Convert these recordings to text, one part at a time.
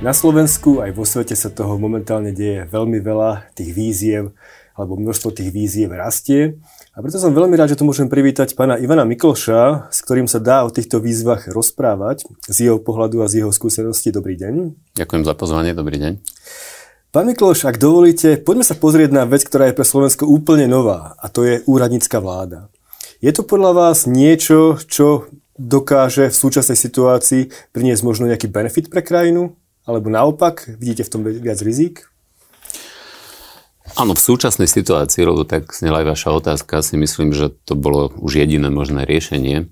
Na Slovensku aj vo svete sa toho momentálne deje veľmi veľa tých víziev, alebo množstvo tých víziev rastie. A preto som veľmi rád, že tu môžem privítať pána Ivana Mikloša, s ktorým sa dá o týchto výzvach rozprávať z jeho pohľadu a z jeho skúsenosti. Dobrý deň. Ďakujem za pozvanie, dobrý deň. Pán Mikloš, ak dovolíte, poďme sa pozrieť na vec, ktorá je pre Slovensko úplne nová, a to je úradnícka vláda. Je to podľa vás niečo, čo dokáže v súčasnej situácii priniesť možno nejaký benefit pre krajinu? Alebo naopak, vidíte v tom viac rizik? Áno, v súčasnej situácii, lebo tak snela aj vaša otázka, si myslím, že to bolo už jediné možné riešenie,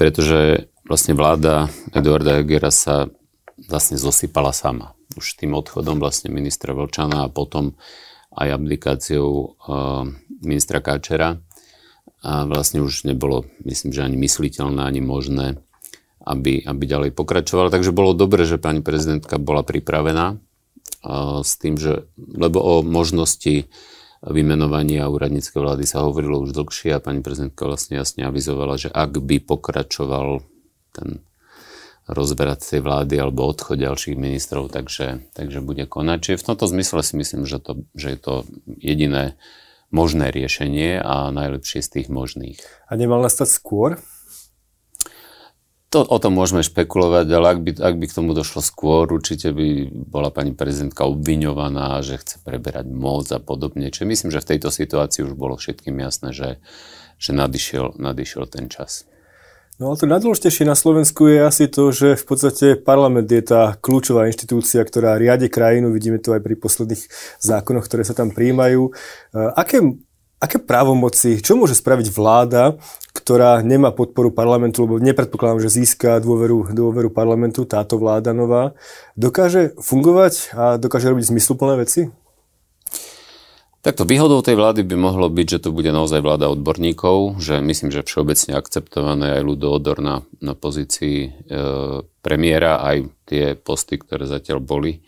pretože vlastne vláda Eduarda Hegera sa vlastne zosypala sama. Už tým odchodom vlastne ministra Vlčana a potom aj aplikáciou uh, ministra Káčera a vlastne už nebolo, myslím, že ani mysliteľné, ani možné aby, aby ďalej pokračovala. Takže bolo dobre, že pani prezidentka bola pripravená s tým, že, lebo o možnosti vymenovania úradníckej vlády sa hovorilo už dlhšie a pani prezidentka vlastne jasne avizovala, že ak by pokračoval ten rozberať tej vlády alebo odchod ďalších ministrov, takže, takže bude konať. Čiže v tomto zmysle si myslím, že, to, že je to jediné možné riešenie a najlepšie z tých možných. A nemal nastať skôr? To, o tom môžeme špekulovať, ale ak by, ak by k tomu došlo skôr, určite by bola pani prezidentka obviňovaná, že chce preberať moc a podobne. Čiže myslím, že v tejto situácii už bolo všetkým jasné, že, že nadišiel, nadišiel ten čas. No ale to najdôležitejšie na Slovensku je asi to, že v podstate parlament je tá kľúčová inštitúcia, ktorá riade krajinu. Vidíme to aj pri posledných zákonoch, ktoré sa tam príjmajú. Aké aké právomoci, čo môže spraviť vláda, ktorá nemá podporu parlamentu, lebo nepredpokladám, že získa dôveru, dôveru parlamentu, táto vláda nová, dokáže fungovať a dokáže robiť zmysluplné veci? Takto výhodou tej vlády by mohlo byť, že to bude naozaj vláda odborníkov, že myslím, že všeobecne akceptované aj Ludo Odor na, na pozícii e, premiéra, aj tie posty, ktoré zatiaľ boli e,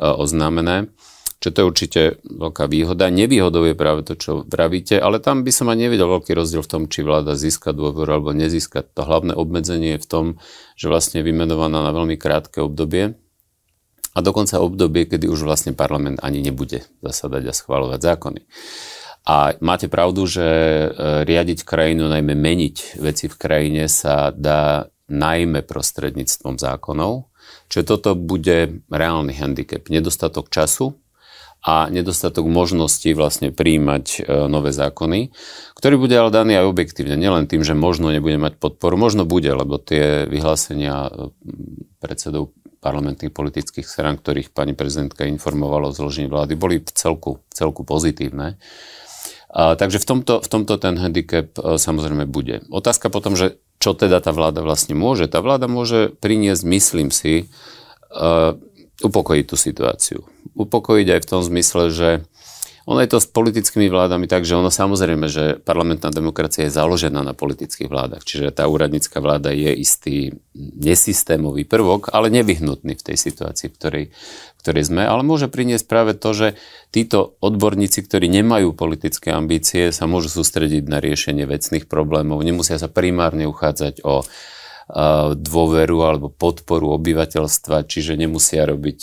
oznámené. Čiže to je určite veľká výhoda. Nevýhodou je práve to, čo pravíte, ale tam by som aj nevedel veľký rozdiel v tom, či vláda získa dôveru alebo nezíska. To hlavné obmedzenie je v tom, že vlastne je vymenovaná na veľmi krátke obdobie a dokonca obdobie, kedy už vlastne parlament ani nebude zasadať a schváľovať zákony. A máte pravdu, že e, riadiť krajinu, najmä meniť veci v krajine sa dá najmä prostredníctvom zákonov. Čiže toto bude reálny handicap. Nedostatok času, a nedostatok možností vlastne príjmať e, nové zákony, ktorý bude ale daný aj objektívne, nielen tým, že možno nebude mať podporu, možno bude, lebo tie vyhlásenia e, predsedov parlamentných politických strán, ktorých pani prezidentka informovala o zložení vlády, boli v celku, v celku pozitívne. A, takže v tomto, v tomto ten handicap e, samozrejme bude. Otázka potom, že čo teda tá vláda vlastne môže? Tá vláda môže priniesť, myslím si, upokojiť tú situáciu. Upokojiť aj v tom zmysle, že ono je to s politickými vládami tak, že ono samozrejme, že parlamentná demokracia je založená na politických vládach. Čiže tá úradnícka vláda je istý nesystémový prvok, ale nevyhnutný v tej situácii, v ktorej, v ktorej sme. Ale môže priniesť práve to, že títo odborníci, ktorí nemajú politické ambície, sa môžu sústrediť na riešenie vecných problémov. Nemusia sa primárne uchádzať o dôveru alebo podporu obyvateľstva, čiže nemusia robiť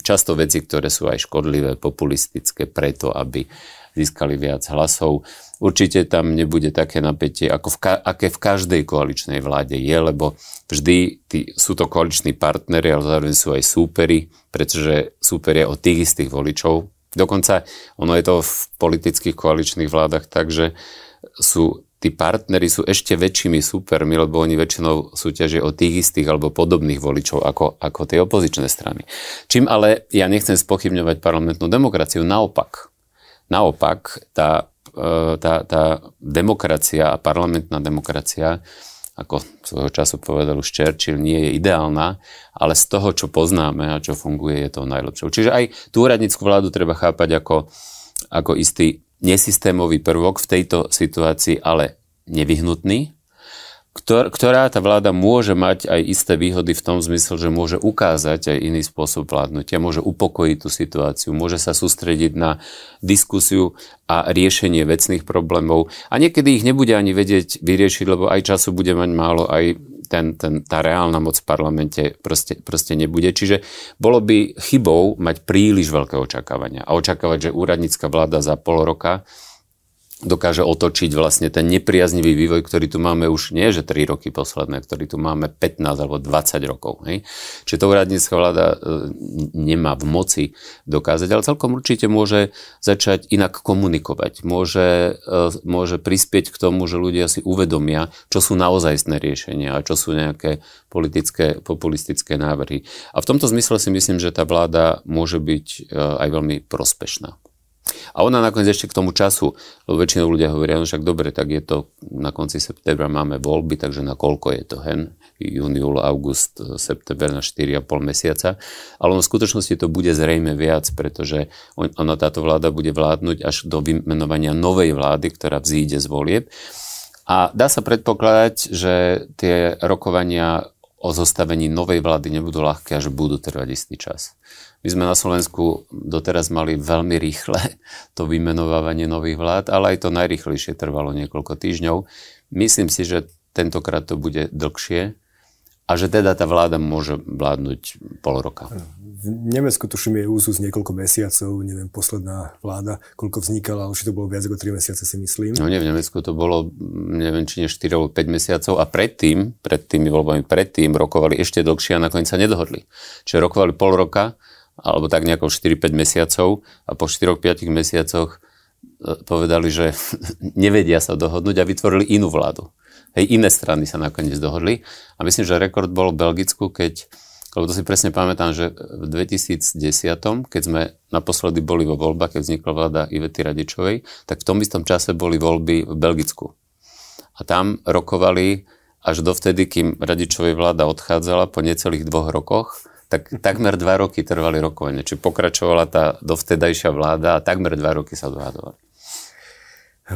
často veci, ktoré sú aj škodlivé, populistické, preto, aby získali viac hlasov. Určite tam nebude také napätie, ako v ka- aké v každej koaličnej vláde je, lebo vždy tí, sú to koaliční partnery, ale zároveň sú aj súperi, pretože súperia o tých istých voličov. Dokonca ono je to v politických koaličných vládach tak, že sú tí partnery sú ešte väčšími supermi, lebo oni väčšinou súťažia o tých istých alebo podobných voličov ako, ako tie opozičné strany. Čím ale ja nechcem spochybňovať parlamentnú demokraciu, naopak. Naopak, tá, e, tá, tá demokracia a parlamentná demokracia ako svojho času povedal už Churchill, nie je ideálna, ale z toho, čo poznáme a čo funguje, je to najlepšou. Čiže aj tú úradnícku vládu treba chápať ako, ako istý nesystémový prvok v tejto situácii, ale nevyhnutný, ktor, ktorá tá vláda môže mať aj isté výhody v tom zmysle, že môže ukázať aj iný spôsob vládnutia, môže upokojiť tú situáciu, môže sa sústrediť na diskusiu a riešenie vecných problémov. A niekedy ich nebude ani vedieť vyriešiť, lebo aj času bude mať málo, aj ten, ten, tá reálna moc v parlamente proste, proste nebude. Čiže bolo by chybou mať príliš veľké očakávania a očakávať, že úradnícka vláda za pol roka dokáže otočiť vlastne ten nepriaznivý vývoj, ktorý tu máme už nie, že 3 roky posledné, ktorý tu máme 15 alebo 20 rokov. Hej. Čiže to úradnícka vláda e, nemá v moci dokázať, ale celkom určite môže začať inak komunikovať. Môže, e, môže prispieť k tomu, že ľudia si uvedomia, čo sú naozajstné riešenia a čo sú nejaké politické, populistické návrhy. A v tomto zmysle si myslím, že tá vláda môže byť e, aj veľmi prospešná. A ona nakoniec ešte k tomu času, lebo väčšinou ľudia hovoria, no však dobre, tak je to na konci septembra máme voľby, takže na koľko je to hen? Jún, august, september na 4,5 mesiaca. Ale v skutočnosti to bude zrejme viac, pretože ona táto vláda bude vládnuť až do vymenovania novej vlády, ktorá vzíde z volieb. A dá sa predpokladať, že tie rokovania o zostavení novej vlády nebudú ľahké a že budú trvať istý čas. My sme na Slovensku doteraz mali veľmi rýchle to vymenovávanie nových vlád, ale aj to najrychlejšie trvalo niekoľko týždňov. Myslím si, že tentokrát to bude dlhšie a že teda tá vláda môže vládnuť pol roka. V Nemecku tuším je úzus niekoľko mesiacov, neviem, posledná vláda, koľko vznikala, ale to bolo viac ako 3 mesiace si myslím. No nie, v Nemecku to bolo, neviem, či nie 4 alebo 5 mesiacov a predtým, pred tými voľbami predtým rokovali ešte dlhšie a nakoniec sa nedohodli. Čiže rokovali pol roka alebo tak nejako 4-5 mesiacov a po 4-5 mesiacoch e, povedali, že nevedia sa dohodnúť a vytvorili inú vládu. Hej, iné strany sa nakoniec dohodli a myslím, že rekord bol v Belgicku, keď, lebo to si presne pamätám, že v 2010, keď sme naposledy boli vo voľbách, keď vznikla vláda Ivety Radičovej, tak v tom istom čase boli voľby v Belgicku. A tam rokovali až dovtedy, kým Radičovej vláda odchádzala po necelých dvoch rokoch tak takmer dva roky trvali rokovanie. Či pokračovala tá dovtedajšia vláda a takmer dva roky sa dohadovali.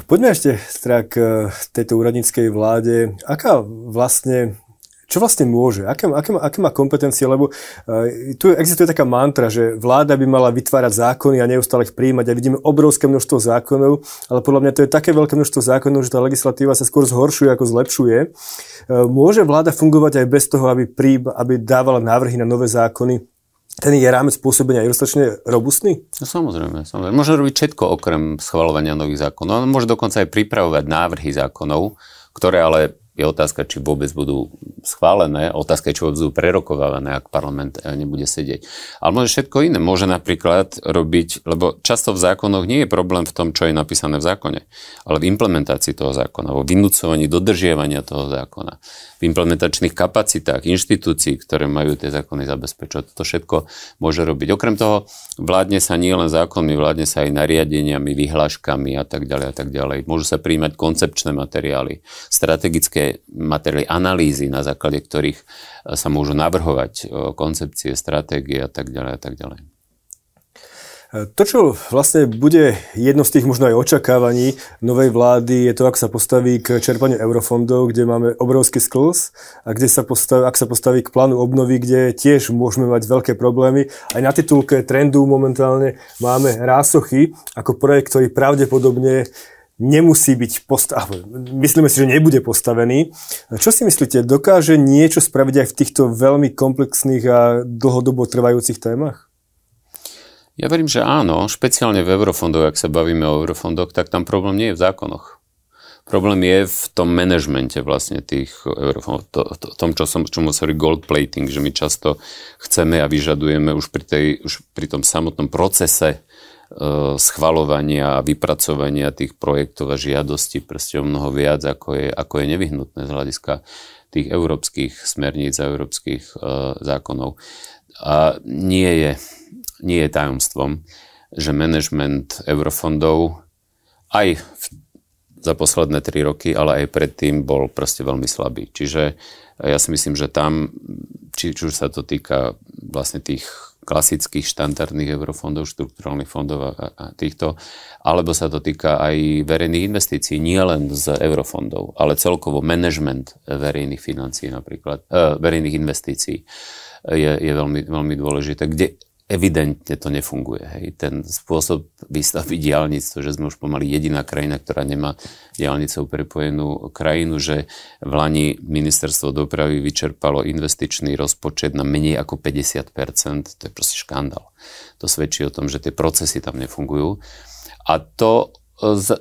Poďme ešte teda k tejto úradníckej vláde. Aká vlastne čo vlastne môže? Aké, aké, aké má kompetencie? Lebo uh, tu existuje taká mantra, že vláda by mala vytvárať zákony a neustále ich príjmať a vidíme obrovské množstvo zákonov, ale podľa mňa to je také veľké množstvo zákonov, že tá legislatíva sa skôr zhoršuje ako zlepšuje. Uh, môže vláda fungovať aj bez toho, aby, prí, aby dávala návrhy na nové zákony? Ten je rámec pôsobenia je dostatočne robustný? No, samozrejme, samozrejme. Môže robiť všetko okrem schvalovania nových zákonov. Môže dokonca aj pripravovať návrhy zákonov, ktoré ale je otázka, či vôbec budú schválené, otázka je, či budú prerokovávané, ak parlament eh, nebude sedieť. Ale môže všetko iné. Môže napríklad robiť, lebo často v zákonoch nie je problém v tom, čo je napísané v zákone, ale v implementácii toho zákona, vo vynúcovaní dodržiavania toho zákona, v implementačných kapacitách inštitúcií, ktoré majú tie zákony zabezpečovať. To všetko môže robiť. Okrem toho vládne sa nie len zákonmi, vládne sa aj nariadeniami, vyhláškami a tak ďalej a tak ďalej. Môžu sa príjmať koncepčné materiály, strategické materiály, analýzy, na základe ktorých e, sa môžu navrhovať e, koncepcie, stratégie a tak ďalej a tak ďalej. E, to, čo vlastne bude jedno z tých možno aj očakávaní novej vlády, je to, ak sa postaví k čerpaniu eurofondov, kde máme obrovský sklz a kde sa postaví, ak sa postaví k plánu obnovy, kde tiež môžeme mať veľké problémy. Aj na titulke trendu momentálne máme rásochy ako projekt, ktorý pravdepodobne nemusí byť postavený. Myslíme si, že nebude postavený. Čo si myslíte, dokáže niečo spraviť aj v týchto veľmi komplexných a dlhodobo trvajúcich témach? Ja verím, že áno, špeciálne v eurofondoch, ak sa bavíme o eurofondoch, tak tam problém nie je v zákonoch. Problém je v tom manažmente vlastne tých eurofondov, to, to, tom, čo som, čomu sa gold plating, že my často chceme a vyžadujeme už pri, tej, už pri tom samotnom procese schvalovania a vypracovania tých projektov a žiadostí proste o mnoho viac, ako je, ako je nevyhnutné z hľadiska tých európskych smerníc a európskych uh, zákonov. A nie je, nie je tajomstvom, že management eurofondov aj v, za posledné tri roky, ale aj predtým bol proste veľmi slabý. Čiže ja si myslím, že tam, či, či už sa to týka vlastne tých klasických štandardných eurofondov, štrukturálnych fondov a, a týchto, alebo sa to týka aj verejných investícií, nie len z eurofondov, ale celkovo management verejných financií napríklad, e, verejných investícií je, je veľmi, veľmi dôležité, kde evidentne to nefunguje. Hej. Ten spôsob výstavby diálnic, to, že sme už pomaly jediná krajina, ktorá nemá diálnicou prepojenú krajinu, že v Lani ministerstvo dopravy vyčerpalo investičný rozpočet na menej ako 50%, to je proste škandál. To svedčí o tom, že tie procesy tam nefungujú. A to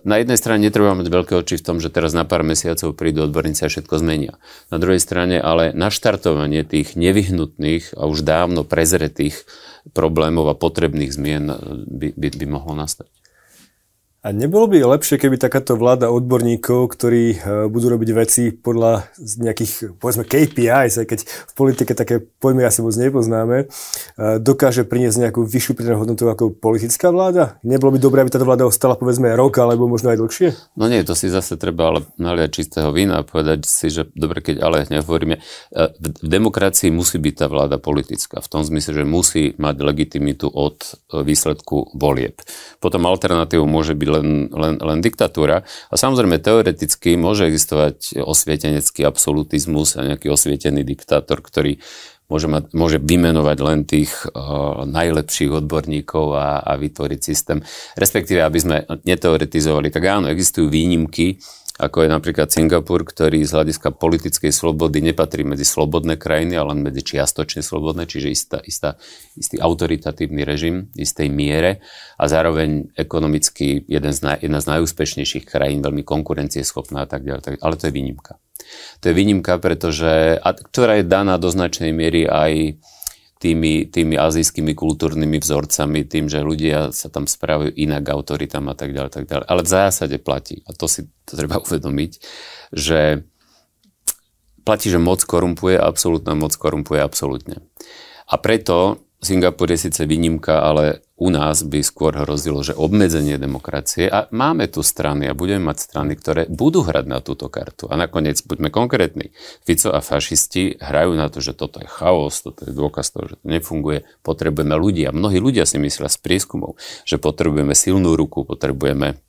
na jednej strane netreba mať veľké oči v tom, že teraz na pár mesiacov prídu odborníci a všetko zmenia. Na druhej strane ale naštartovanie tých nevyhnutných a už dávno prezretých problémov a potrebných zmien by, by, by mohlo nastať. A nebolo by lepšie, keby takáto vláda odborníkov, ktorí e, budú robiť veci podľa nejakých, povedzme, KPIs, aj keď v politike také pojmy asi moc nepoznáme, e, dokáže priniesť nejakú vyššiu pridanú hodnotu ako politická vláda? Nebolo by dobré, aby táto vláda ostala, povedzme, rok alebo možno aj dlhšie? No nie, to si zase treba ale naliať čistého vína a povedať si, že dobre, keď ale nehovoríme, e, v demokracii musí byť tá vláda politická. V tom zmysle, že musí mať legitimitu od výsledku volieb. Potom alternatívou môže byť len, len, len diktatúra. A samozrejme teoreticky môže existovať osvietenecký absolutizmus a nejaký osvietený diktátor, ktorý môže, mať, môže vymenovať len tých uh, najlepších odborníkov a, a vytvoriť systém. Respektíve, aby sme neteoretizovali, tak áno, existujú výnimky, ako je napríklad Singapur, ktorý z hľadiska politickej slobody nepatrí medzi slobodné krajiny, ale len medzi čiastočne slobodné, čiže istá, istá, istý autoritatívny režim istej miere a zároveň ekonomicky jeden z naj, jedna z najúspešnejších krajín, veľmi konkurencieschopná a tak ďalej. Ale to je výnimka. To je výnimka, pretože, a, ktorá je daná do značnej miery aj tými, tými azijskými kultúrnymi vzorcami, tým, že ľudia sa tam správajú inak autoritám a tak ďalej, tak ďalej. Ale v zásade platí, a to si to treba uvedomiť, že platí, že moc korumpuje, absolútna moc korumpuje absolútne. A preto Singapur je síce výnimka, ale u nás by skôr hrozilo, že obmedzenie demokracie a máme tu strany a budeme mať strany, ktoré budú hrať na túto kartu. A nakoniec, buďme konkrétni, Fico a fašisti hrajú na to, že toto je chaos, toto je dôkaz toho, že to nefunguje, potrebujeme ľudia. Mnohí ľudia si myslia z prieskumov, že potrebujeme silnú ruku, potrebujeme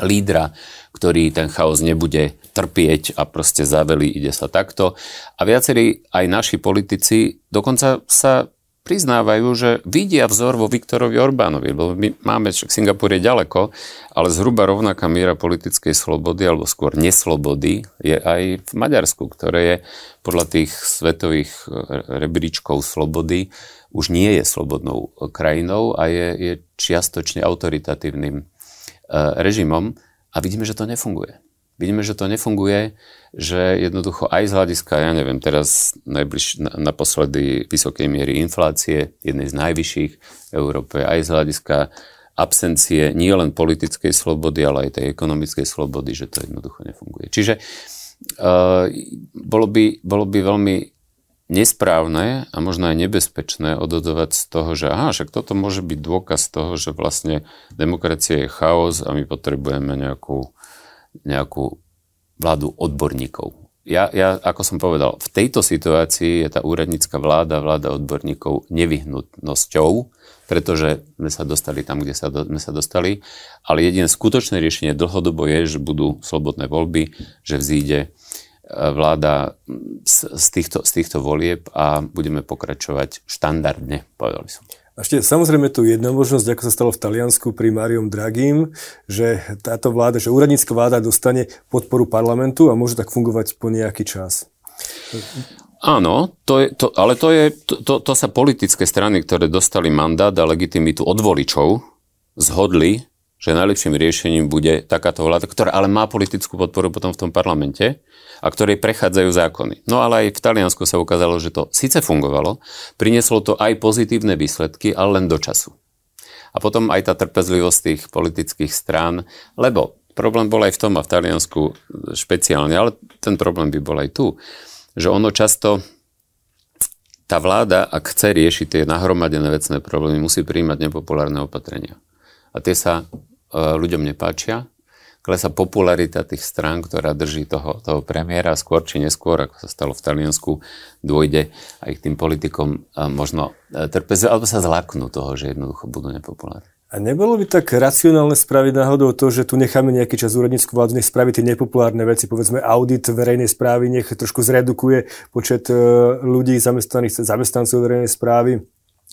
lídra, ktorý ten chaos nebude trpieť a proste zavelí, ide sa takto. A viacerí aj naši politici dokonca sa priznávajú, že vidia vzor vo Viktorovi Orbánovi, lebo my máme, však Singapur je ďaleko, ale zhruba rovnaká miera politickej slobody, alebo skôr neslobody, je aj v Maďarsku, ktoré je podľa tých svetových rebríčkov slobody už nie je slobodnou krajinou a je, je čiastočne autoritatívnym e, režimom a vidíme, že to nefunguje. Vidíme, že to nefunguje, že jednoducho aj z hľadiska, ja neviem, teraz najbliž, naposledy vysokej miery inflácie, jednej z najvyšších v Európe, aj z hľadiska absencie nie len politickej slobody, ale aj tej ekonomickej slobody, že to jednoducho nefunguje. Čiže uh, bolo, by, bolo by veľmi nesprávne a možno aj nebezpečné ododovať z toho, že aha, však toto môže byť dôkaz toho, že vlastne demokracia je chaos a my potrebujeme nejakú nejakú vládu odborníkov. Ja, ja, ako som povedal, v tejto situácii je tá úradnícka vláda, vláda odborníkov nevyhnutnosťou, pretože sme sa dostali tam, kde sa do, sme sa dostali, ale jediné skutočné riešenie dlhodobo je, že budú slobodné voľby, že vzíde e, vláda z, z, týchto, z týchto volieb a budeme pokračovať štandardne, povedal by som. Ešte samozrejme tu jedna možnosť, ako sa stalo v Taliansku pri Mariom Dragim, že táto vláda, že úradnícka vláda dostane podporu parlamentu a môže tak fungovať po nejaký čas. Áno, to je, to, ale to, je, to, to, to sa politické strany, ktoré dostali mandát a legitimitu od voličov, zhodli, že najlepším riešením bude takáto vláda, ktorá ale má politickú podporu potom v tom parlamente a ktorej prechádzajú zákony. No ale aj v Taliansku sa ukázalo, že to síce fungovalo, prinieslo to aj pozitívne výsledky, ale len do času. A potom aj tá trpezlivosť tých politických strán, lebo problém bol aj v tom a v Taliansku špeciálne, ale ten problém by bol aj tu, že ono často tá vláda, ak chce riešiť tie nahromadené vecné problémy, musí príjmať nepopulárne opatrenia. A tie sa ľuďom nepáčia. Klesa popularita tých strán, ktorá drží toho, toho premiéra skôr či neskôr, ako sa stalo v Taliansku, dôjde aj k tým politikom možno e, trpezlivé, alebo sa zlaknú toho, že jednoducho budú nepopulárne. A nebolo by tak racionálne spraviť náhodou to, že tu necháme nejaký čas úradnícku vládu, nech spraví tie nepopulárne veci, povedzme audit verejnej správy, nech trošku zredukuje počet ľudí zamestnaných, zamestnancov verejnej správy,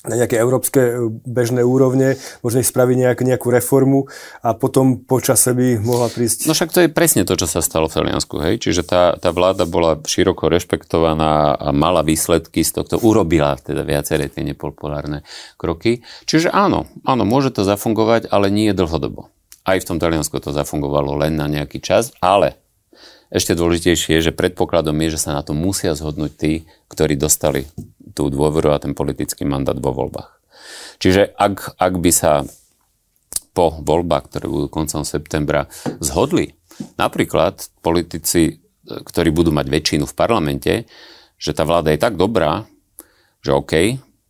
na nejaké európske e, bežné úrovne, možno ich spraviť nejak, nejakú reformu a potom počase by mohla prísť... No však to je presne to, čo sa stalo v Taliansku, hej? Čiže tá, tá vláda bola široko rešpektovaná a mala výsledky z tohto, urobila teda viaceré tie nepopulárne kroky. Čiže áno, áno, môže to zafungovať, ale nie dlhodobo. Aj v tom Taliansku to zafungovalo len na nejaký čas, ale ešte dôležitejšie je, že predpokladom je, že sa na to musia zhodnúť tí, ktorí dostali tú dôveru a ten politický mandát vo voľbách. Čiže ak, ak by sa po voľbách, ktoré budú koncom septembra, zhodli napríklad politici, ktorí budú mať väčšinu v parlamente, že tá vláda je tak dobrá, že OK,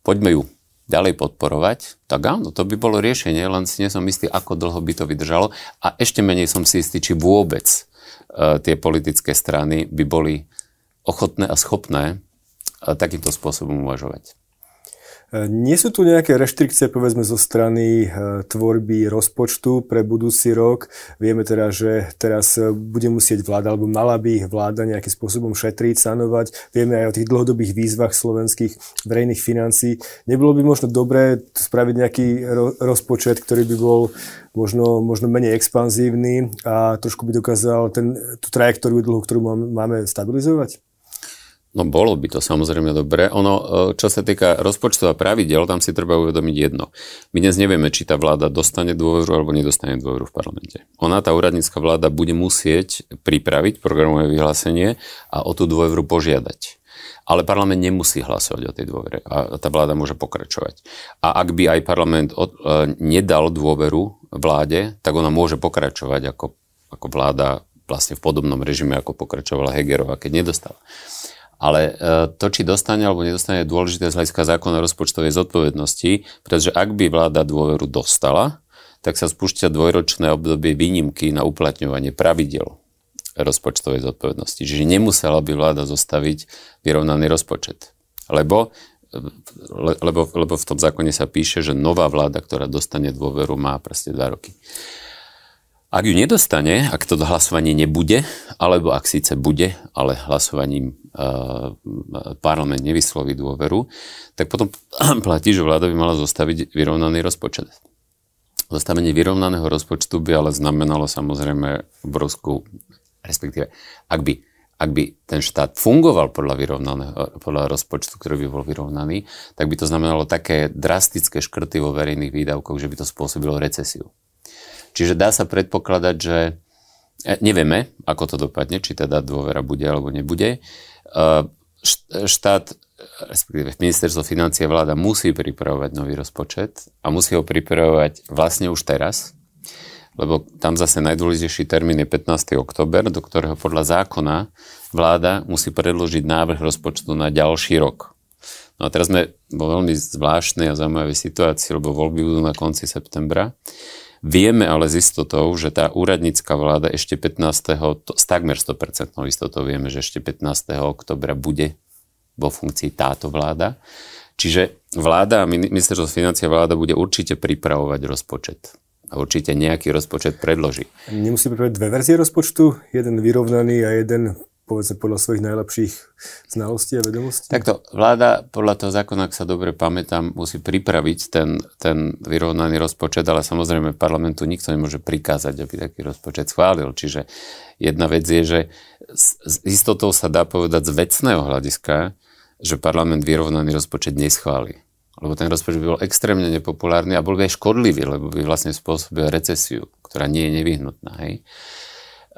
poďme ju ďalej podporovať, tak áno, to by bolo riešenie, len si nie som istý, ako dlho by to vydržalo a ešte menej som si istý, či vôbec tie politické strany by boli ochotné a schopné takýmto spôsobom uvažovať. Nie sú tu nejaké reštrikcie, povedzme, zo strany e, tvorby rozpočtu pre budúci rok? Vieme teda, že teraz e, bude musieť vláda, alebo mala by vláda nejakým spôsobom šetriť, sanovať. Vieme aj o tých dlhodobých výzvach slovenských verejných financí. Nebolo by možno dobré spraviť nejaký rozpočet, ktorý by bol možno, možno menej expanzívny a trošku by dokázal ten, tú trajektóriu dlhu, ktorú máme stabilizovať? No bolo by to samozrejme dobre. Ono, e, čo sa týka rozpočtu a pravidel, tam si treba uvedomiť jedno. My dnes nevieme, či tá vláda dostane dôveru alebo nedostane dôveru v parlamente. Ona, tá úradnícka vláda, bude musieť pripraviť programové vyhlásenie a o tú dôveru požiadať. Ale parlament nemusí hlasovať o tej dôvere a tá vláda môže pokračovať. A ak by aj parlament od, e, nedal dôveru vláde, tak ona môže pokračovať ako, ako vláda vlastne v podobnom režime, ako pokračovala Hegerová, keď nedostala. Ale e, to, či dostane alebo nedostane, je dôležité z hľadiska zákona rozpočtovej zodpovednosti, pretože ak by vláda dôveru dostala, tak sa spúšťa dvojročné obdobie výnimky na uplatňovanie pravidel rozpočtovej zodpovednosti. Čiže nemusela by vláda zostaviť vyrovnaný rozpočet. Lebo, le, lebo, lebo v tom zákone sa píše, že nová vláda, ktorá dostane dôveru, má proste dva roky. Ak ju nedostane, ak to hlasovanie nebude, alebo ak síce bude, ale hlasovaním uh, parlament nevysloví dôveru, tak potom platí, že vláda by mala zostaviť vyrovnaný rozpočet. Zostavenie vyrovnaného rozpočtu by ale znamenalo samozrejme obrovskú, respektíve, ak by, ak by ten štát fungoval podľa, vyrovnaného, podľa rozpočtu, ktorý by bol vyrovnaný, tak by to znamenalo také drastické škrty vo verejných výdavkoch, že by to spôsobilo recesiu. Čiže dá sa predpokladať, že e, nevieme, ako to dopadne, či teda dôvera bude alebo nebude. E, štát, respektíve ministerstvo financie vláda musí pripravovať nový rozpočet a musí ho pripravovať vlastne už teraz, lebo tam zase najdôležitejší termín je 15. oktober, do ktorého podľa zákona vláda musí predložiť návrh rozpočtu na ďalší rok. No a teraz sme vo veľmi zvláštnej a zaujímavej situácii, lebo voľby budú na konci septembra. Vieme ale s istotou, že tá úradnícka vláda ešte 15. To, s takmer 100% istotou vieme, že ešte 15. oktobra bude vo funkcii táto vláda. Čiže vláda ministerstvo financie vláda bude určite pripravovať rozpočet. A určite nejaký rozpočet predloží. Nemusí pripraviť dve verzie rozpočtu? Jeden vyrovnaný a jeden povedzme podľa svojich najlepších znalostí a vedomostí? Takto, vláda podľa toho zákona, ak sa dobre pamätám, musí pripraviť ten, ten vyrovnaný rozpočet, ale samozrejme parlamentu nikto nemôže prikázať, aby taký rozpočet schválil. Čiže jedna vec je, že s, istotou sa dá povedať z vecného hľadiska, že parlament vyrovnaný rozpočet neschváli. Lebo ten rozpočet by bol extrémne nepopulárny a bol by aj škodlivý, lebo by vlastne spôsobil recesiu, ktorá nie je nevyhnutná. Hej?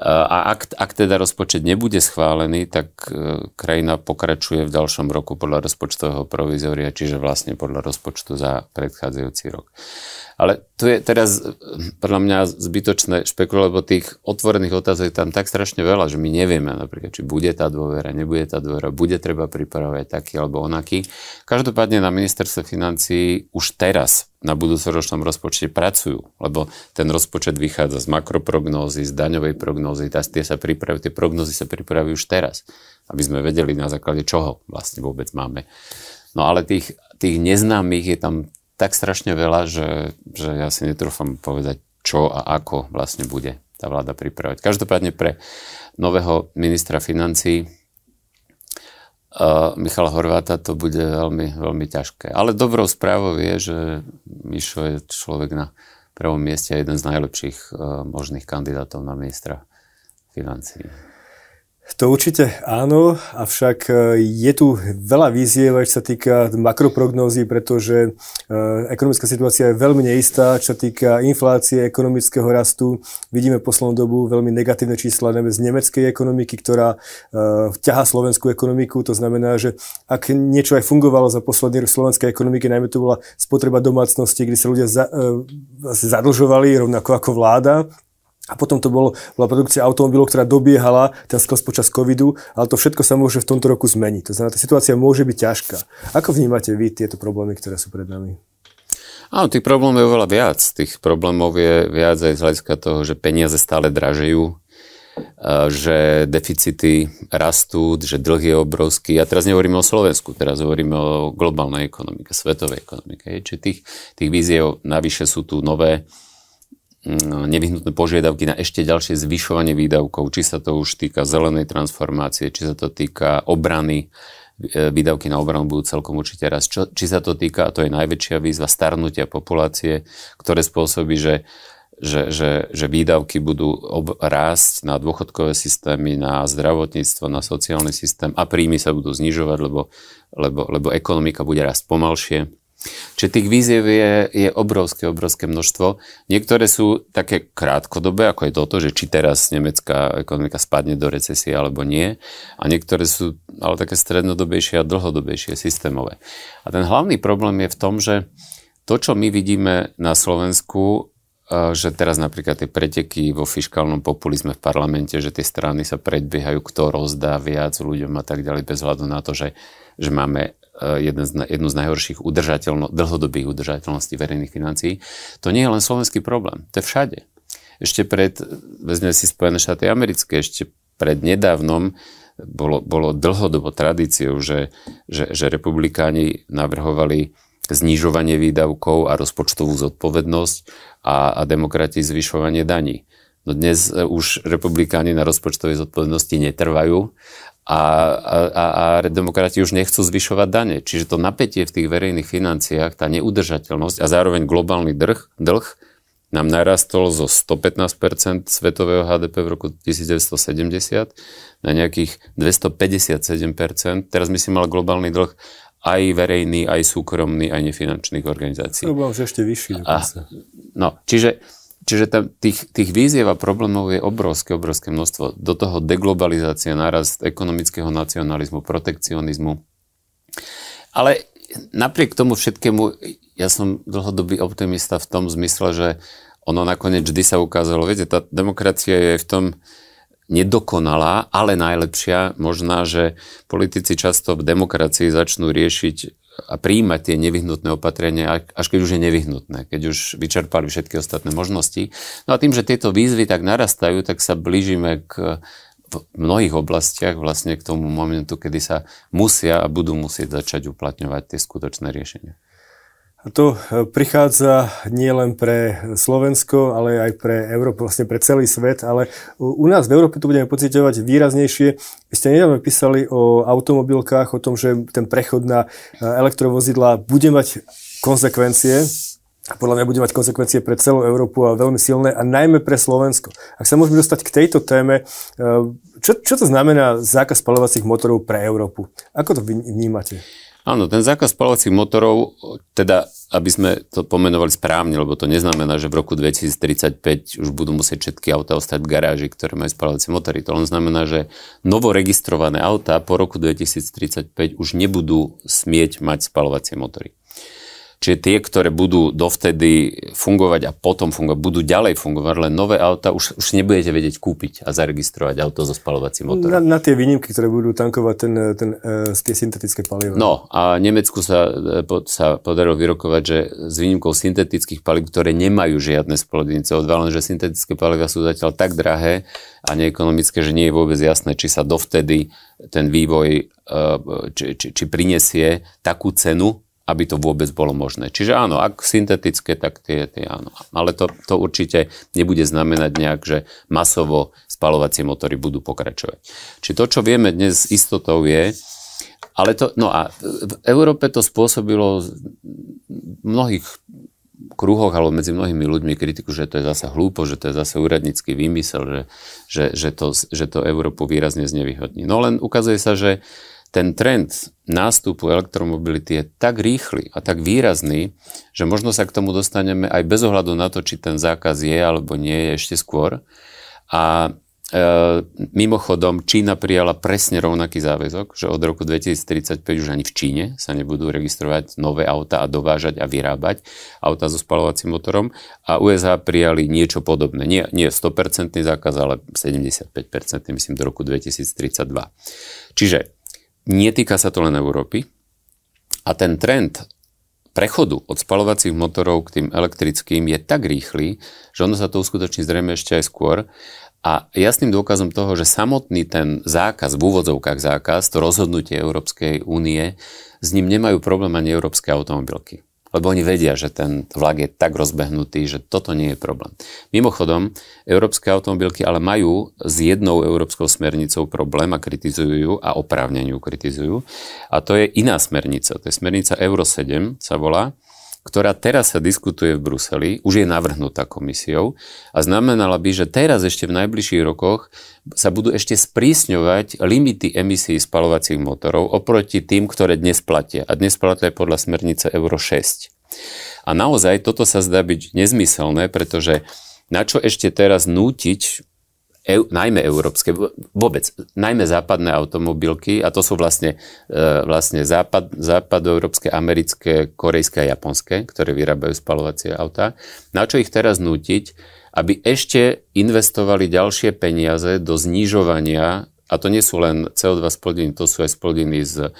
A ak, ak teda rozpočet nebude schválený, tak e, krajina pokračuje v ďalšom roku podľa rozpočtového provizória, čiže vlastne podľa rozpočtu za predchádzajúci rok. Ale tu je teraz eh, podľa mňa zbytočné špekulovať, lebo tých otvorených otázok tam tak strašne veľa, že my nevieme napríklad, či bude tá dôvera, nebude tá dôvera, bude treba pripravovať taký alebo onaký. Každopádne na ministerstve financí už teraz na budúcoročnom rozpočte pracujú, lebo ten rozpočet vychádza z makroprognózy, z daňovej prognózy, tie sa pripravujú, tie prognózy sa pripravujú už teraz, aby sme vedeli na základe čoho vlastne vôbec máme. No ale tých, tých neznámych je tam tak strašne veľa, že, že ja si netrúfam povedať, čo a ako vlastne bude tá vláda pripravať. Každopádne pre nového ministra financí uh, Michala Horváta, to bude veľmi, veľmi ťažké. Ale dobrou správou je, že Mišo je človek na prvom mieste a jeden z najlepších uh, možných kandidátov na ministra financí. To určite áno, avšak e, je tu veľa víziev, čo sa týka makroprognózy, pretože e, ekonomická situácia je veľmi neistá, čo sa týka inflácie, ekonomického rastu. Vidíme poslednú dobu veľmi negatívne čísla z nemeckej ekonomiky, ktorá e, ťaha slovenskú ekonomiku. To znamená, že ak niečo aj fungovalo za posledný rok slovenskej ekonomiky, najmä to bola spotreba domácnosti, kde sa ľudia zadlžovali rovnako ako vláda, a potom to bolo, bola produkcia automobilov, ktorá dobiehala ten skles počas covidu, ale to všetko sa môže v tomto roku zmeniť. To znamená, tá situácia môže byť ťažká. Ako vnímate vy tieto problémy, ktoré sú pred nami? Áno, tých problémov je oveľa viac. Tých problémov je viac aj z hľadiska toho, že peniaze stále dražejú, že deficity rastú, že dlh je obrovský. A teraz nehovoríme o Slovensku, teraz hovoríme o globálnej ekonomike, svetovej ekonomike. Čiže tých, tých víziev navyše sú tu nové nevyhnutné požiadavky na ešte ďalšie zvyšovanie výdavkov, či sa to už týka zelenej transformácie, či sa to týka obrany, e, výdavky na obranu budú celkom určite raz. Čo, či sa to týka, a to je najväčšia výzva, starnutia populácie, ktoré spôsobí, že, že, že, že výdavky budú ob, rásť na dôchodkové systémy, na zdravotníctvo, na sociálny systém a príjmy sa budú znižovať, lebo, lebo, lebo ekonomika bude rásť pomalšie Čiže tých víziev je, je obrovské, obrovské množstvo. Niektoré sú také krátkodobé, ako je toto, že či teraz nemecká ekonomika spadne do recesie alebo nie. A niektoré sú ale také strednodobejšie a dlhodobejšie, systémové. A ten hlavný problém je v tom, že to, čo my vidíme na Slovensku, že teraz napríklad tie preteky vo fiskálnom populizme v parlamente, že tie strany sa predbiehajú, kto rozdá viac ľuďom a tak ďalej, bez hľadu na to, že, že máme jeden z, jednu z najhorších udržateľno, dlhodobých udržateľností verejných financií. To nie je len slovenský problém, to je všade. Ešte pred, vezme si Spojené štáty americké, ešte pred nedávnom bolo, bolo dlhodobo tradíciou, že, že, že republikáni navrhovali znižovanie výdavkov a rozpočtovú zodpovednosť a, a demokrati zvyšovanie daní. No dnes eh, už republikáni na rozpočtovej zodpovednosti netrvajú a, a, a demokrati už nechcú zvyšovať dane. Čiže to napätie v tých verejných financiách, tá neudržateľnosť a zároveň globálny dlh, dlh nám narastol zo 115% svetového HDP v roku 1970 na nejakých 257%. Teraz myslím, mal globálny dlh aj verejný, aj súkromný, aj nefinančných organizácií. To bol ešte vyšší. A, no, čiže Čiže tam tých, tých víziev a problémov je obrovské, obrovské množstvo. Do toho deglobalizácia, nárast ekonomického nacionalizmu, protekcionizmu. Ale napriek tomu všetkému, ja som dlhodobý optimista v tom zmysle, že ono nakoniec vždy sa ukázalo, viete, tá demokracia je v tom nedokonalá, ale najlepšia. Možná, že politici často v demokracii začnú riešiť a príjmať tie nevyhnutné opatrenia, až keď už je nevyhnutné, keď už vyčerpali všetky ostatné možnosti. No a tým, že tieto výzvy tak narastajú, tak sa blížime k v mnohých oblastiach vlastne k tomu momentu, kedy sa musia a budú musieť začať uplatňovať tie skutočné riešenia. To e, prichádza nielen pre Slovensko, ale aj pre Európu, vlastne pre celý svet, ale u nás v Európe to budeme pocitovať výraznejšie. Vy ste nedávno písali o automobilkách, o tom, že ten prechod na e, elektrovozidla bude mať konsekvencie a podľa mňa bude mať konsekvencie pre celú Európu a veľmi silné a najmä pre Slovensko. Ak sa môžeme dostať k tejto téme, e, čo, čo to znamená zákaz spalovacích motorov pre Európu? Ako to vnímate? Áno, ten zákaz spalovacích motorov, teda aby sme to pomenovali správne, lebo to neznamená, že v roku 2035 už budú musieť všetky auta ostať v garáži, ktoré majú spalovacie motory. To len znamená, že novoregistrované auta po roku 2035 už nebudú smieť mať spalovacie motory. Čiže tie, ktoré budú dovtedy fungovať a potom fungovať, budú ďalej fungovať, len nové auta už, už nebudete vedieť kúpiť a zaregistrovať auto so spalovacím motorom. Na, na tie výnimky, ktoré budú tankovať ten, ten, e, tie syntetické paliva. No a Nemecku sa, e, po, sa podarilo vyrokovať, že s výnimkou syntetických palív, ktoré nemajú žiadne spolodiny CO2, len že syntetické paliva sú zatiaľ tak drahé a neekonomické, že nie je vôbec jasné, či sa dovtedy ten vývoj e, či, či, či prinesie takú cenu, aby to vôbec bolo možné. Čiže áno, ak syntetické, tak tie, tie áno. Ale to, to určite nebude znamenať nejak, že masovo spalovacie motory budú pokračovať. Čiže to, čo vieme dnes s istotou je, Ale to, no a v Európe to spôsobilo v mnohých kruhoch alebo medzi mnohými ľuďmi kritiku, že to je zase hlúpo, že to je zase úradnícky vymysel, že, že, že, to, že to Európu výrazne znevýhodní. No len ukazuje sa, že ten trend nástupu elektromobility je tak rýchly a tak výrazný, že možno sa k tomu dostaneme aj bez ohľadu na to, či ten zákaz je alebo nie je ešte skôr. A e, mimochodom, Čína prijala presne rovnaký záväzok, že od roku 2035 už ani v Číne sa nebudú registrovať nové auta a dovážať a vyrábať auta so spalovacím motorom a USA prijali niečo podobné. Nie, nie 100% zákaz, ale 75% myslím do roku 2032. Čiže Netýka sa to len Európy. A ten trend prechodu od spalovacích motorov k tým elektrickým je tak rýchly, že ono sa to uskutoční zrejme ešte aj skôr. A jasným dôkazom toho, že samotný ten zákaz, v úvodzovkách zákaz, to rozhodnutie Európskej únie, s ním nemajú problém ani európske automobilky lebo oni vedia, že ten vlak je tak rozbehnutý, že toto nie je problém. Mimochodom, európske automobilky ale majú s jednou európskou smernicou problém a kritizujú ju a oprávneniu kritizujú. A to je iná smernica. To je smernica Euro 7, sa volá ktorá teraz sa diskutuje v Bruseli, už je navrhnutá komisiou a znamenala by, že teraz ešte v najbližších rokoch sa budú ešte sprísňovať limity emisí spalovacích motorov oproti tým, ktoré dnes platia. A dnes platia podľa smernice Euro 6. A naozaj toto sa zdá byť nezmyselné, pretože na čo ešte teraz nútiť eu, najmä európske, vôbec, najmä západné automobilky, a to sú vlastne, e, vlastne západ, západoeurópske, americké, korejské a japonské, ktoré vyrábajú spalovacie autá. Na čo ich teraz nútiť, aby ešte investovali ďalšie peniaze do znižovania, a to nie sú len CO2 splodiny, to sú aj splodiny z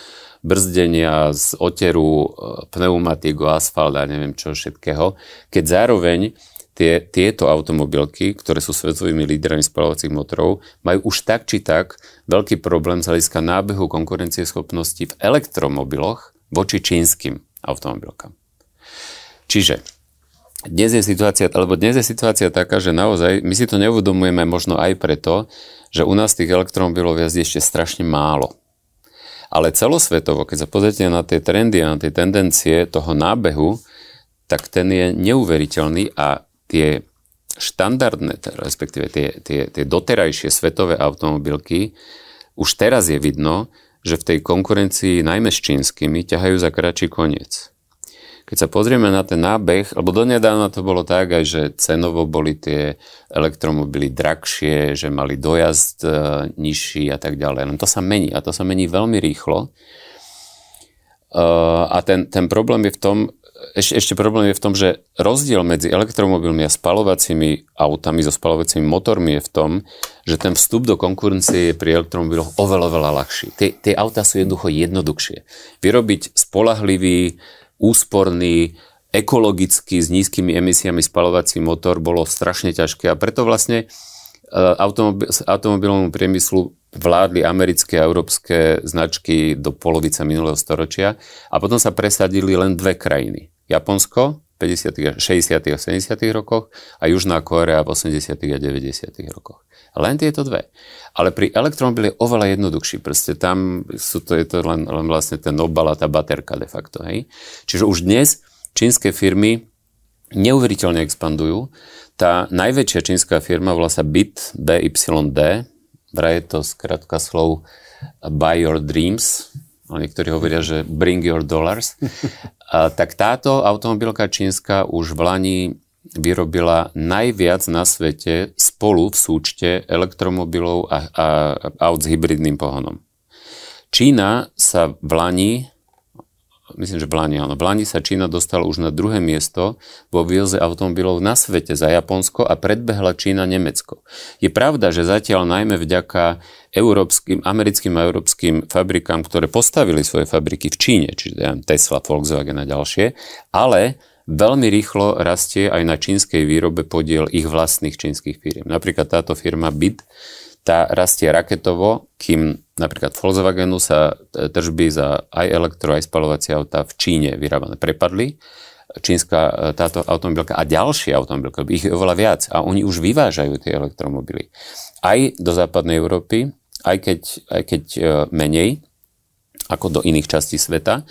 brzdenia, z oteru, e, pneumatík, asfalt a neviem čo všetkého, keď zároveň tie, tieto automobilky, ktoré sú svetovými lídrami spalovacích motorov, majú už tak či tak veľký problém z hľadiska nábehu konkurencieschopnosti v elektromobiloch voči čínskym automobilkám. Čiže dnes je situácia, alebo dnes je situácia taká, že naozaj my si to neuvedomujeme možno aj preto, že u nás tých elektromobilov jazdí ešte strašne málo. Ale celosvetovo, keď sa pozrite na tie trendy a na tie tendencie toho nábehu, tak ten je neuveriteľný a tie štandardné, respektíve tie, tie, tie doterajšie svetové automobilky, už teraz je vidno, že v tej konkurencii najmä s čínskymi ťahajú za kratší koniec. Keď sa pozrieme na ten nábeh, lebo donedávna to bolo tak aj, že cenovo boli tie elektromobily drahšie, že mali dojazd e, nižší a tak ďalej. Len to sa mení a to sa mení veľmi rýchlo. E, a ten, ten problém je v tom, ešte, ešte problém je v tom, že rozdiel medzi elektromobilmi a spalovacími autami so spalovacími motormi je v tom, že ten vstup do konkurencie je pri elektromobiloch oveľa, oveľa ľahší. Tie, tie autá sú jednoducho jednoduchšie. Vyrobiť spolahlivý, úsporný, ekologicky s nízkymi emisiami spalovací motor bolo strašne ťažké a preto vlastne e, automobil, automobilovému priemyslu vládli americké a európske značky do polovice minulého storočia a potom sa presadili len dve krajiny. Japonsko v 50., 60. a 70. rokoch a Južná Kórea v 80. a 90. rokoch. Len tieto dve. Ale pri elektromobile je oveľa jednoduchší. Proste tam sú to, je to len, len vlastne ten obal a tá baterka de facto. Hej? Čiže už dnes čínske firmy neuveriteľne expandujú. Tá najväčšia čínska firma volá sa BIT, BYD, vraj to skratka slov Buy Your Dreams, niektorí hovoria, že bring your dollars, a, tak táto automobilka čínska už v Lani vyrobila najviac na svete spolu v súčte elektromobilov a, a aut s hybridným pohonom. Čína sa v Lani myslím, že v Lani, áno. V Lani sa Čína dostala už na druhé miesto vo vývoze automobilov na svete za Japonsko a predbehla Čína Nemecko. Je pravda, že zatiaľ najmä vďaka európskym, americkým a európskym fabrikám, ktoré postavili svoje fabriky v Číne, čiže Tesla, Volkswagen a ďalšie, ale veľmi rýchlo rastie aj na čínskej výrobe podiel ich vlastných čínskych firm. Napríklad táto firma BIT tá rastie raketovo, kým napríklad Volkswagenu sa tržby za aj elektro, aj spalovacie auta v Číne vyrábané prepadli. Čínska e, táto automobilka a ďalšie automobilky, ich je oveľa viac a oni už vyvážajú tie elektromobily. Aj do západnej Európy, aj keď, aj keď e, menej, ako do iných častí sveta.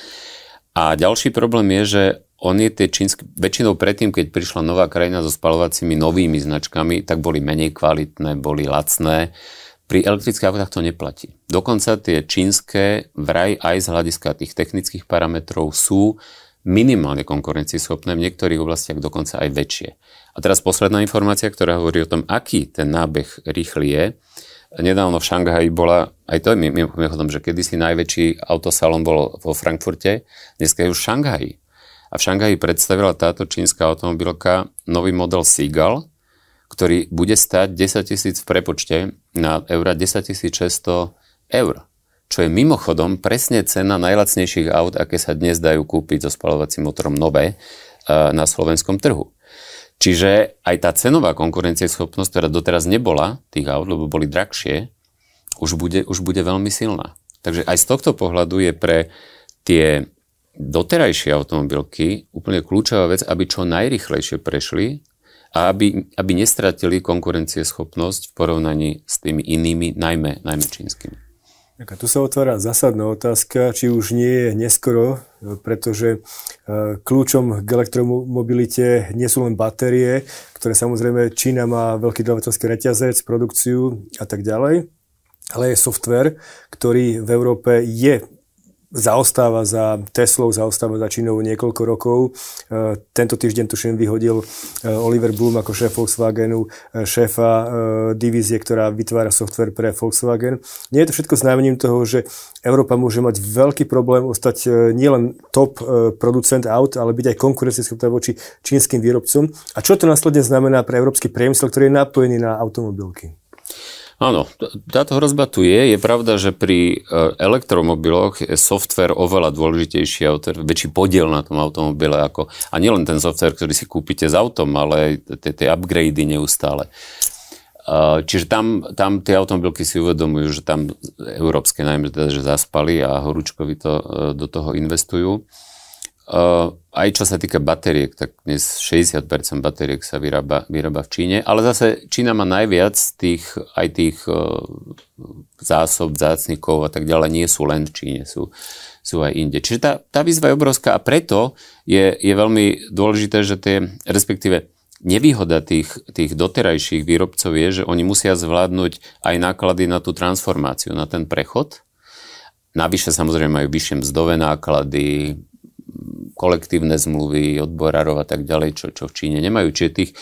A ďalší problém je, že oni tie čínske, väčšinou predtým, keď prišla nová krajina so spalovacími novými značkami, tak boli menej kvalitné, boli lacné. Pri elektrických autách to neplatí. Dokonca tie čínske vraj aj z hľadiska tých technických parametrov sú minimálne konkurencieschopné, v niektorých oblastiach dokonca aj väčšie. A teraz posledná informácia, ktorá hovorí o tom, aký ten nábeh rýchly je. Nedávno v Šanghaji bola, aj to je mimochodom, že kedysi najväčší autosalon bol vo Frankfurte, dneska je už v Šanghaji. A v Šanghaji predstavila táto čínska automobilka nový model Seagull, ktorý bude stať 10 tisíc v prepočte na eura 10 600 eur. Čo je mimochodom presne cena najlacnejších aut, aké sa dnes dajú kúpiť so spalovacím motorom nové na slovenskom trhu. Čiže aj tá cenová konkurencieschopnosť, ktorá doteraz nebola tých aut, lebo boli drahšie, už bude, už bude veľmi silná. Takže aj z tohto pohľadu je pre tie doterajšie automobilky úplne kľúčová vec, aby čo najrychlejšie prešli a aby, aby nestratili konkurencieschopnosť v porovnaní s tými inými, najmä, najmä čínskymi. A tu sa otvára zásadná otázka, či už nie je neskoro, pretože e, kľúčom k elektromobilite nie sú len batérie, ktoré samozrejme Čína má veľký dodavateľský reťazec, produkciu a tak ďalej, ale je software, ktorý v Európe je zaostáva za Teslou, zaostáva za Čínou niekoľko rokov. E, tento týždeň tuším vyhodil e, Oliver Bloom ako šéf Volkswagenu, e, šéfa divízie, ktorá vytvára software pre Volkswagen. Nie je to všetko znamením toho, že Európa môže mať veľký problém ostať nielen top producent aut, ale byť aj konkurencieschopná voči čínskym výrobcom. A čo to následne znamená pre európsky priemysel, ktorý je napojený na automobilky? Áno, táto hrozba tu je. Je pravda, že pri e, elektromobiloch je software oveľa dôležitejší, väčší podiel na tom automobile. Ako, a nielen ten software, ktorý si kúpite s autom, ale tie upgrady neustále. E, čiže tam, tam tie automobilky si uvedomujú, že tam európske najmä teda, že zaspali a horúčkovi to e, do toho investujú. Uh, aj čo sa týka batériek, tak dnes 60% batériek sa vyrába, vyrába v Číne, ale zase Čína má najviac tých, aj tých uh, zásob, zácnikov a tak ďalej, nie sú len v Číne, sú, sú aj inde. Čiže tá, tá výzva je obrovská a preto je, je veľmi dôležité, že tie, respektíve nevýhoda tých, tých doterajších výrobcov je, že oni musia zvládnuť aj náklady na tú transformáciu, na ten prechod. Navyše samozrejme majú vyššie mzdové náklady, kolektívne zmluvy, odborárov a tak ďalej, čo, čo v Číne nemajú. Čiže tých,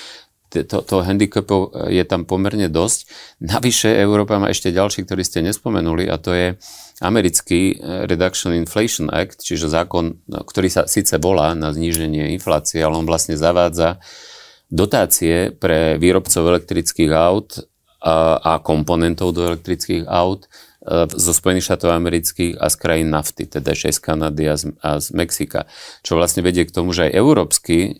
to, to handicapov je tam pomerne dosť. Navyše Európa má ešte ďalší, ktorý ste nespomenuli a to je americký eh, Reduction Inflation Act, čiže zákon, ktorý sa síce volá na zníženie inflácie, ale on vlastne zavádza dotácie pre výrobcov elektrických aut a, a komponentov do elektrických aut zo Spojených štátov amerických a z krajín nafty, teda z Kanady a z, a z Mexika. Čo vlastne vedie k tomu, že aj európsky e,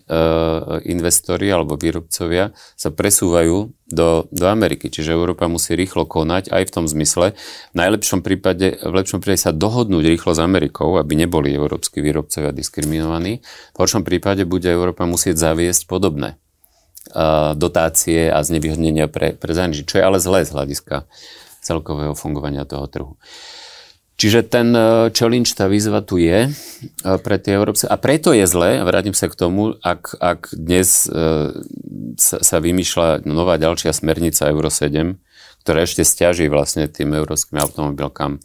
investori alebo výrobcovia sa presúvajú do, do Ameriky. Čiže Európa musí rýchlo konať aj v tom zmysle. V najlepšom prípade, v lepšom prípade sa dohodnúť rýchlo s Amerikou, aby neboli európsky výrobcovia diskriminovaní. V horšom prípade bude Európa musieť zaviesť podobné e, dotácie a znevýhodnenia pre, pre zahraničí, čo je ale zlé z hľadiska celkového fungovania toho trhu. Čiže ten e, challenge, tá výzva tu je e, pre tie európske. A preto je zlé, a vrátim sa k tomu, ak, ak dnes e, sa, sa vymýšľa nová ďalšia smernica Euro 7, ktorá ešte stiaží vlastne tým európskym automobilkám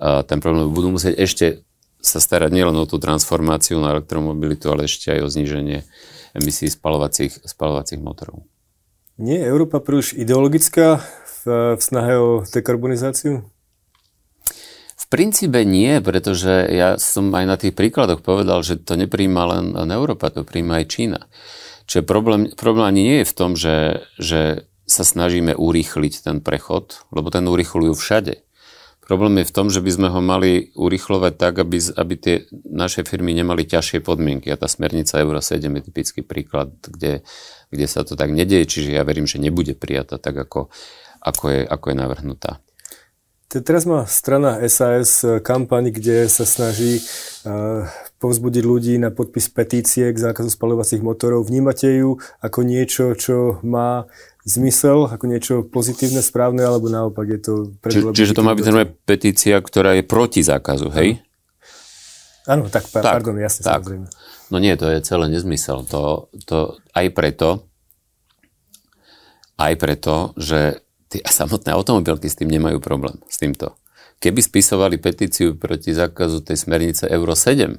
ten problém, budú musieť ešte sa starať nielen o tú transformáciu na elektromobilitu, ale ešte aj o zníženie emisí spalovacích, spalovacích motorov. Nie je Európa príliš ideologická v, v snahe o dekarbonizáciu? V princípe nie, pretože ja som aj na tých príkladoch povedal, že to nepríjma len, Európa, to príjma aj Čína. Čiže problém, problém ani nie je v tom, že, že sa snažíme urýchliť ten prechod, lebo ten urýchľujú všade. Problém je v tom, že by sme ho mali urýchlovať tak, aby, aby tie naše firmy nemali ťažšie podmienky. A tá smernica Euro 7 je typický príklad, kde, kde sa to tak nedieje, čiže ja verím, že nebude prijatá tak, ako, ako je, ako je navrhnutá. Teraz má strana SAS kampaň, kde sa snaží uh, povzbudiť ľudí na podpis petície k zákazu spalovacích motorov. Vnímate ju ako niečo, čo má zmysel, ako niečo pozitívne, správne, alebo naopak je to... Či, čiže to má byť znamená petícia, ktorá je proti zákazu, hej? Áno, tak, tak pardon, jasne, tak. samozrejme. No nie, to je celé nezmysel. To, to aj preto, aj preto, že tie samotné automobilky s tým nemajú problém, s týmto. Keby spisovali petíciu proti zákazu tej smernice Euro 7,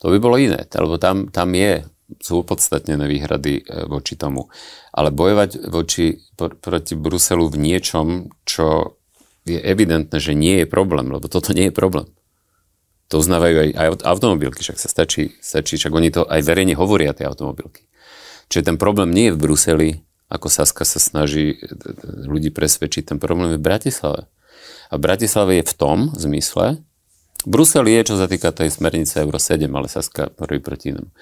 to by bolo iné, lebo tam, tam je sú opodstatnené výhrady e, voči tomu. Ale bojovať voči, proti Bruselu v niečom, čo je evidentné, že nie je problém, lebo toto nie je problém. To uznávajú aj, aj automobilky, však sa stačí, stačí, však oni to aj verejne hovoria, tie automobilky. Čiže ten problém nie je v Bruseli, ako Saska sa snaží e, e, ľudí presvedčiť, ten problém je v Bratislave. A v je v tom zmysle, Brusel je, čo sa týka tej smernice Euro 7, ale Saska prvý proti inému.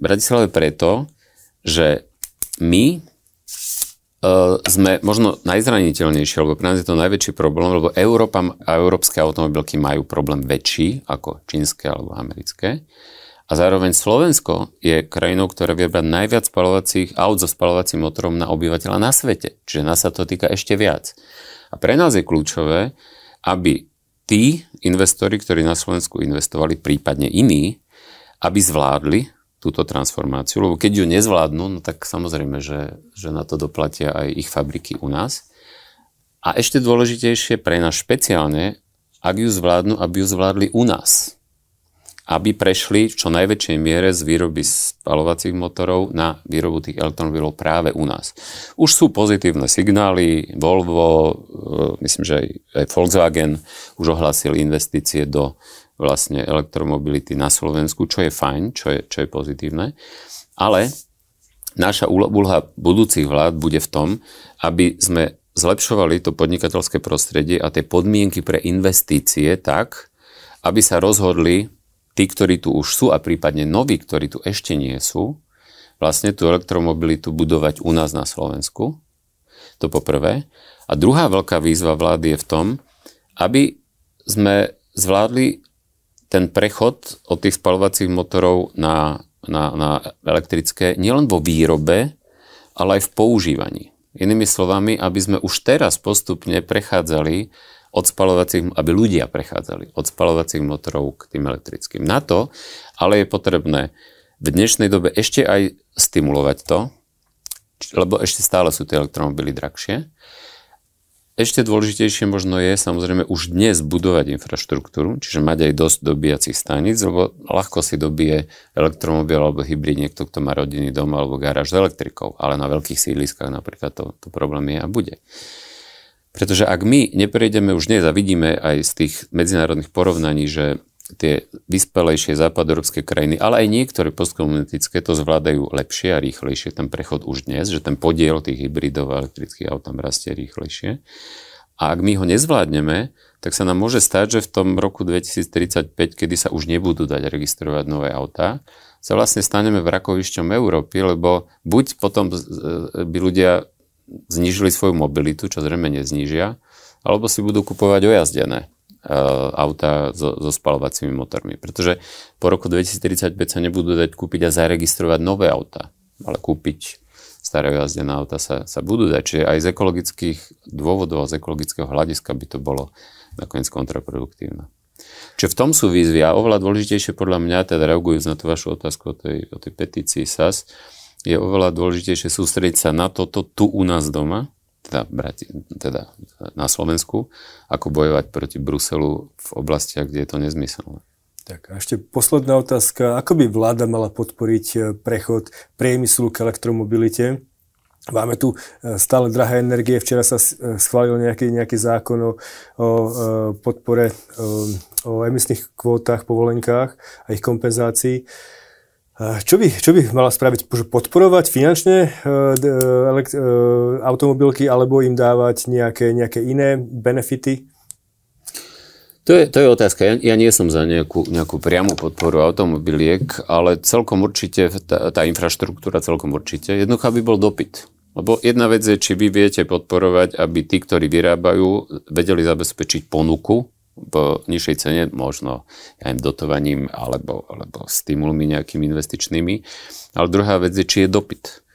Bratislave preto, že my uh, sme možno najzraniteľnejší, alebo pre nás je to najväčší problém, lebo Európa a európske automobilky majú problém väčší ako čínske alebo americké. A zároveň Slovensko je krajinou, ktorá brať najviac spalovacích aut so spalovacím motorom na obyvateľa na svete. Čiže nás sa to týka ešte viac. A pre nás je kľúčové, aby tí investori, ktorí na Slovensku investovali, prípadne iní, aby zvládli túto transformáciu, lebo keď ju nezvládnu, no tak samozrejme, že, že na to doplatia aj ich fabriky u nás. A ešte dôležitejšie pre nás špeciálne, ak ju zvládnu, aby ju zvládli u nás. Aby prešli v čo najväčšej miere z výroby spalovacích motorov na výrobu tých elektromobilov práve u nás. Už sú pozitívne signály, Volvo, e, myslím, že aj Volkswagen už ohlásili investície do vlastne elektromobility na Slovensku, čo je fajn, čo je, čo je pozitívne. Ale naša úloha budúcich vlád bude v tom, aby sme zlepšovali to podnikateľské prostredie a tie podmienky pre investície tak, aby sa rozhodli tí, ktorí tu už sú a prípadne noví, ktorí tu ešte nie sú, vlastne tú elektromobilitu budovať u nás na Slovensku. To poprvé. A druhá veľká výzva vlády je v tom, aby sme zvládli ten prechod od tých spalovacích motorov na, na, na elektrické nielen vo výrobe, ale aj v používaní. Inými slovami, aby sme už teraz postupne prechádzali od spalovacích, aby ľudia prechádzali od spalovacích motorov k tým elektrickým. Na to ale je potrebné v dnešnej dobe ešte aj stimulovať to, lebo ešte stále sú tie elektromobily drahšie ešte dôležitejšie možno je samozrejme už dnes budovať infraštruktúru, čiže mať aj dosť dobíjacích staníc, lebo ľahko si dobije elektromobil alebo hybrid niekto, kto má rodinný dom alebo garáž s elektrikou, ale na veľkých sídliskách napríklad to, to problém je a bude. Pretože ak my neprejdeme už dnes a vidíme aj z tých medzinárodných porovnaní, že tie vyspelejšie západoeurópske krajiny, ale aj niektoré postkomunistické to zvládajú lepšie a rýchlejšie, ten prechod už dnes, že ten podiel tých hybridov a elektrických aut tam rastie rýchlejšie. A ak my ho nezvládneme, tak sa nám môže stať, že v tom roku 2035, kedy sa už nebudú dať registrovať nové autá, sa vlastne staneme vrakovišťom Európy, lebo buď potom by ľudia znižili svoju mobilitu, čo zrejme neznížia, alebo si budú kupovať ojazdené Eh, auta so, so spalovacími motormi. Pretože po roku 2035 sa nebudú dať kúpiť a zaregistrovať nové auta, ale kúpiť staré jazdené auta sa, sa budú dať. Čiže aj z ekologických dôvodov a z ekologického hľadiska by to bolo nakoniec kontraproduktívne. Čiže v tom sú výzvy a oveľa dôležitejšie podľa mňa, teda reagujúc na tú vašu otázku o tej, o tej petícii SAS, je oveľa dôležitejšie sústrediť sa na toto tu u nás doma, teda, teda na Slovensku, ako bojovať proti Bruselu v oblastiach, kde je to nezmyselné. Tak a ešte posledná otázka. Ako by vláda mala podporiť e, prechod priemyslu k elektromobilite? Máme tu e, stále drahé energie. Včera sa e, schválil nejaký, nejaký zákon o, o podpore o, o emisných kvótach, povolenkách a ich kompenzácii. Čo by, čo by mala spraviť? Podporovať finančne uh, uh, automobilky alebo im dávať nejaké, nejaké iné benefity? To je, to je otázka. Ja, ja nie som za nejakú, nejakú priamu podporu automobiliek, ale celkom určite, tá, tá infraštruktúra celkom určite. Jednoducho by bol dopyt. Lebo jedna vec je, či vy viete podporovať, aby tí, ktorí vyrábajú, vedeli zabezpečiť ponuku v nižšej cene, možno aj dotovaním alebo, alebo stimulmi nejakými investičnými. Ale druhá vec je, či je dopyt.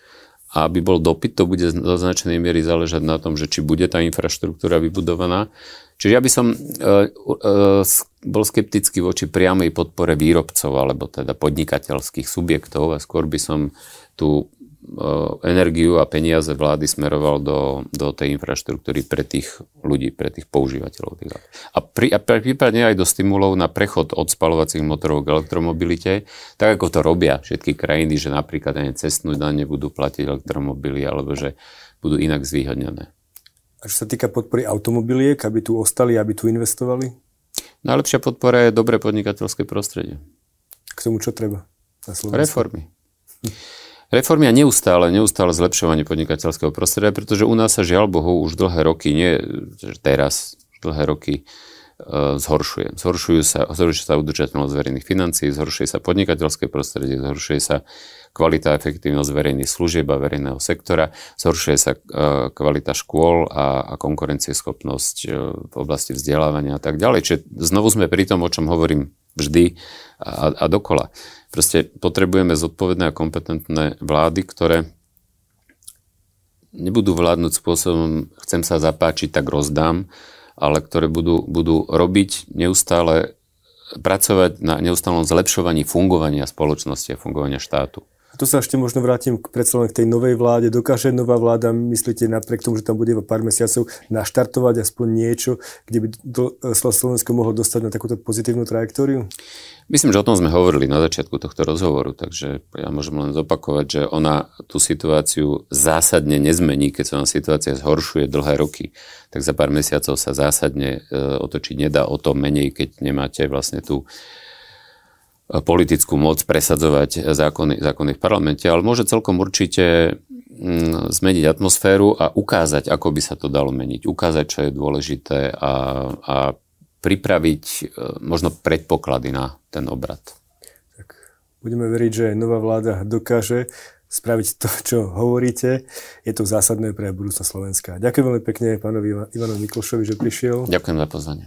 a aby bol dopyt, to bude do značnej miery záležať na tom, že či bude tá infraštruktúra vybudovaná. Čiže ja by som e, e, bol skeptický voči priamej podpore výrobcov alebo teda podnikateľských subjektov a skôr by som tú energiu a peniaze vlády smeroval do, do tej infraštruktúry pre tých ľudí, pre tých používateľov. A, pri, a prípadne aj do stimulov na prechod od spalovacích motorov k elektromobilite, tak ako to robia všetky krajiny, že napríklad aj cestnú dane budú platiť elektromobily alebo že budú inak zvýhodnené. A čo sa týka podpory automobiliek, aby tu ostali, aby tu investovali? Najlepšia podpora je dobré podnikateľské prostredie. K tomu čo treba? Na Reformy. Reformy a neustále, neustále zlepšovanie podnikateľského prostredia, pretože u nás sa žiaľ Bohu už dlhé roky, nie teraz, dlhé roky uh, zhoršuje. Zhoršujú sa, zhoršuje sa udržateľnosť verejných financií, zhoršuje sa podnikateľské prostredie, zhoršuje sa kvalita a efektívnosť verejných služieb a verejného sektora, zhoršuje sa uh, kvalita škôl a, a konkurencieschopnosť uh, v oblasti vzdelávania a tak ďalej. Čiže znovu sme pri tom, o čom hovorím vždy a, a dokola. Proste potrebujeme zodpovedné a kompetentné vlády, ktoré nebudú vládnuť spôsobom, chcem sa zapáčiť, tak rozdám, ale ktoré budú, budú robiť neustále, pracovať na neustálom zlepšovaní fungovania spoločnosti a fungovania štátu. A tu sa ešte možno vrátim k, predsa len k tej novej vláde. Dokáže nová vláda, myslíte, napriek tomu, že tam bude pár mesiacov, naštartovať aspoň niečo, kde by do, Slovensko mohlo dostať na takúto pozitívnu trajektóriu? Myslím, že o tom sme hovorili na začiatku tohto rozhovoru, takže ja môžem len zopakovať, že ona tú situáciu zásadne nezmení, keď sa nám situácia zhoršuje dlhé roky, tak za pár mesiacov sa zásadne e, otočiť nedá o to menej, keď nemáte vlastne tú politickú moc presadzovať zákony, zákony v parlamente, ale môže celkom určite mm, zmeniť atmosféru a ukázať, ako by sa to dalo meniť. Ukázať, čo je dôležité a, a pripraviť e, možno predpoklady na ten obrad. Tak budeme veriť, že nová vláda dokáže spraviť to, čo hovoríte. Je to zásadné pre budúcnosť Slovenska. Ďakujem veľmi pekne pánovi Ivanovi Miklošovi, že prišiel. Ďakujem za pozvanie.